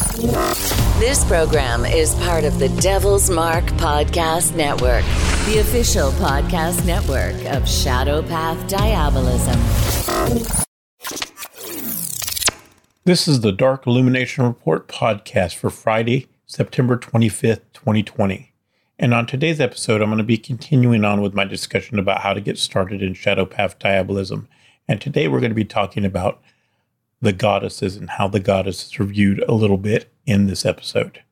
This program is part of the Devil's Mark Podcast Network, the official podcast network of Shadow Path Diabolism. This is the Dark Illumination Report podcast for Friday, September 25th, 2020. And on today's episode, I'm going to be continuing on with my discussion about how to get started in Shadow Path Diabolism. And today we're going to be talking about the goddesses and how the goddesses are viewed a little bit in this episode.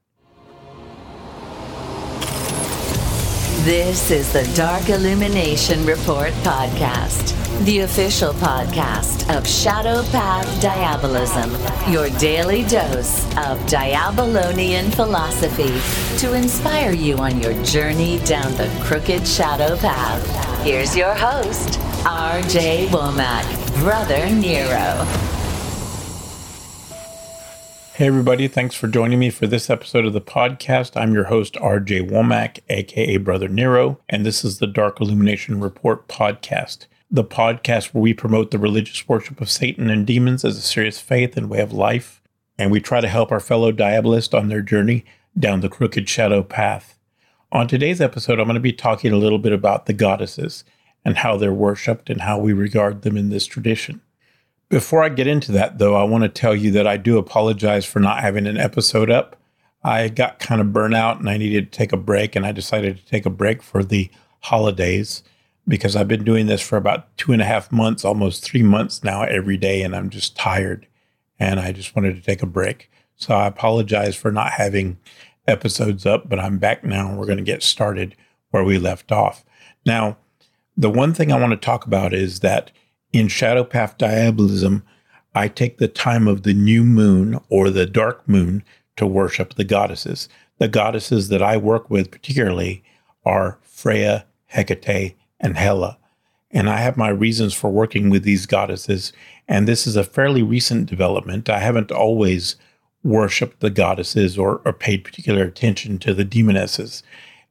This is the Dark Illumination Report podcast, the official podcast of Shadow Path Diabolism, your daily dose of Diabolonian philosophy to inspire you on your journey down the crooked shadow path. Here's your host, RJ Womack, Brother Nero. Hey, everybody. Thanks for joining me for this episode of the podcast. I'm your host, RJ Womack, aka Brother Nero, and this is the Dark Illumination Report podcast, the podcast where we promote the religious worship of Satan and demons as a serious faith and way of life. And we try to help our fellow diabolists on their journey down the crooked shadow path. On today's episode, I'm going to be talking a little bit about the goddesses and how they're worshipped and how we regard them in this tradition. Before I get into that, though, I want to tell you that I do apologize for not having an episode up. I got kind of burnt out and I needed to take a break, and I decided to take a break for the holidays because I've been doing this for about two and a half months, almost three months now, every day, and I'm just tired and I just wanted to take a break. So I apologize for not having episodes up, but I'm back now and we're going to get started where we left off. Now, the one thing I want to talk about is that in Shadow Path Diabolism, I take the time of the new moon or the dark moon to worship the goddesses. The goddesses that I work with particularly are Freya, Hecate, and Hela. And I have my reasons for working with these goddesses. And this is a fairly recent development. I haven't always worshiped the goddesses or, or paid particular attention to the demonesses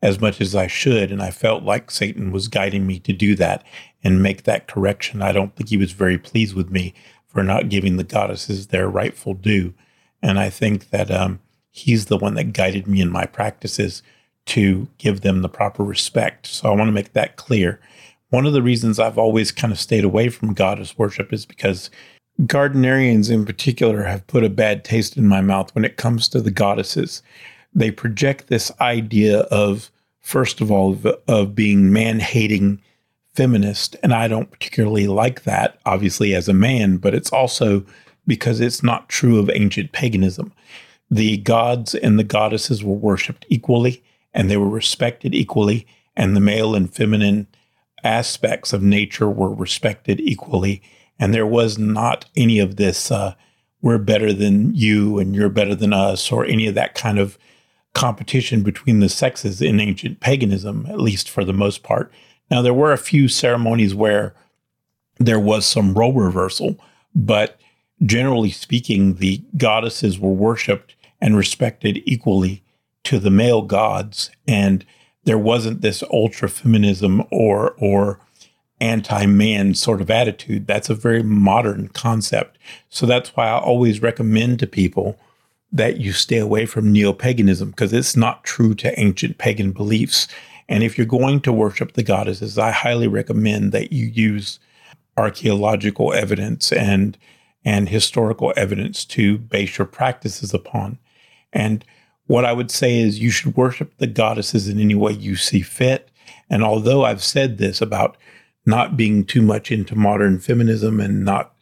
as much as I should. And I felt like Satan was guiding me to do that and make that correction. I don't think he was very pleased with me for not giving the goddesses their rightful due. And I think that um, he's the one that guided me in my practices to give them the proper respect. So I want to make that clear. One of the reasons I've always kind of stayed away from goddess worship is because Gardnerians in particular have put a bad taste in my mouth when it comes to the goddesses they project this idea of, first of all, of, of being man hating feminist. And I don't particularly like that, obviously, as a man, but it's also because it's not true of ancient paganism. The gods and the goddesses were worshiped equally and they were respected equally, and the male and feminine aspects of nature were respected equally. And there was not any of this, uh, we're better than you and you're better than us, or any of that kind of competition between the sexes in ancient paganism, at least for the most part. Now, there were a few ceremonies where there was some role reversal, but generally speaking, the goddesses were worshipped and respected equally to the male gods. And there wasn't this ultra feminism or, or anti man sort of attitude. That's a very modern concept. So that's why I always recommend to people that you stay away from neo paganism because it's not true to ancient pagan beliefs. And if you're going to worship the goddesses, I highly recommend that you use archaeological evidence and and historical evidence to base your practices upon. And what I would say is you should worship the goddesses in any way you see fit. And although I've said this about not being too much into modern feminism and not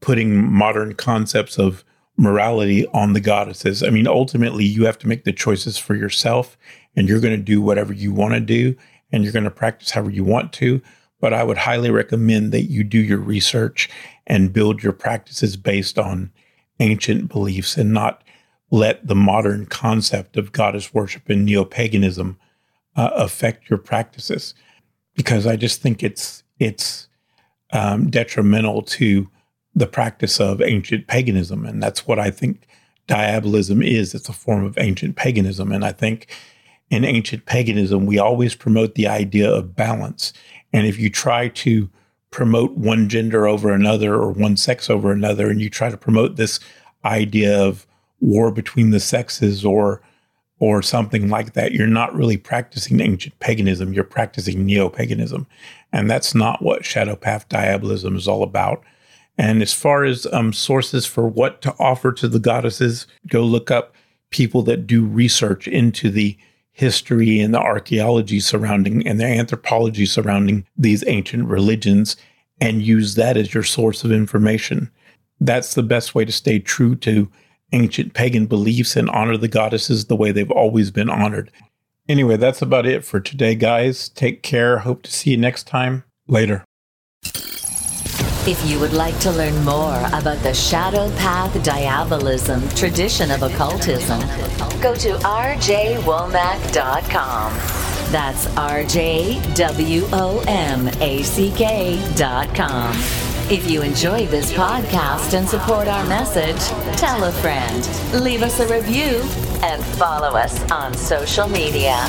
putting modern concepts of morality on the goddesses. I mean, ultimately, you have to make the choices for yourself and you're going to do whatever you want to do and you're going to practice however you want to. But I would highly recommend that you do your research and build your practices based on ancient beliefs and not let the modern concept of goddess worship and neo paganism uh, affect your practices, because I just think it's it's um, detrimental to the practice of ancient paganism, and that's what I think diabolism is. It's a form of ancient paganism, and I think in ancient paganism we always promote the idea of balance, and if you try to promote one gender over another or one sex over another, and you try to promote this idea of war between the sexes or or something like that, you're not really practicing ancient paganism. You're practicing neo paganism. And that's not what Shadow Path Diabolism is all about. And as far as um, sources for what to offer to the goddesses, go look up people that do research into the history and the archaeology surrounding and the anthropology surrounding these ancient religions and use that as your source of information. That's the best way to stay true to ancient pagan beliefs and honor the goddesses the way they've always been honored. Anyway, that's about it for today, guys. Take care. Hope to see you next time. Later. If you would like to learn more about the Shadow Path Diabolism tradition of occultism, go to rjwomack.com. That's rjwomack.com. If you enjoy this podcast and support our message, tell a friend, leave us a review, and follow us on social media.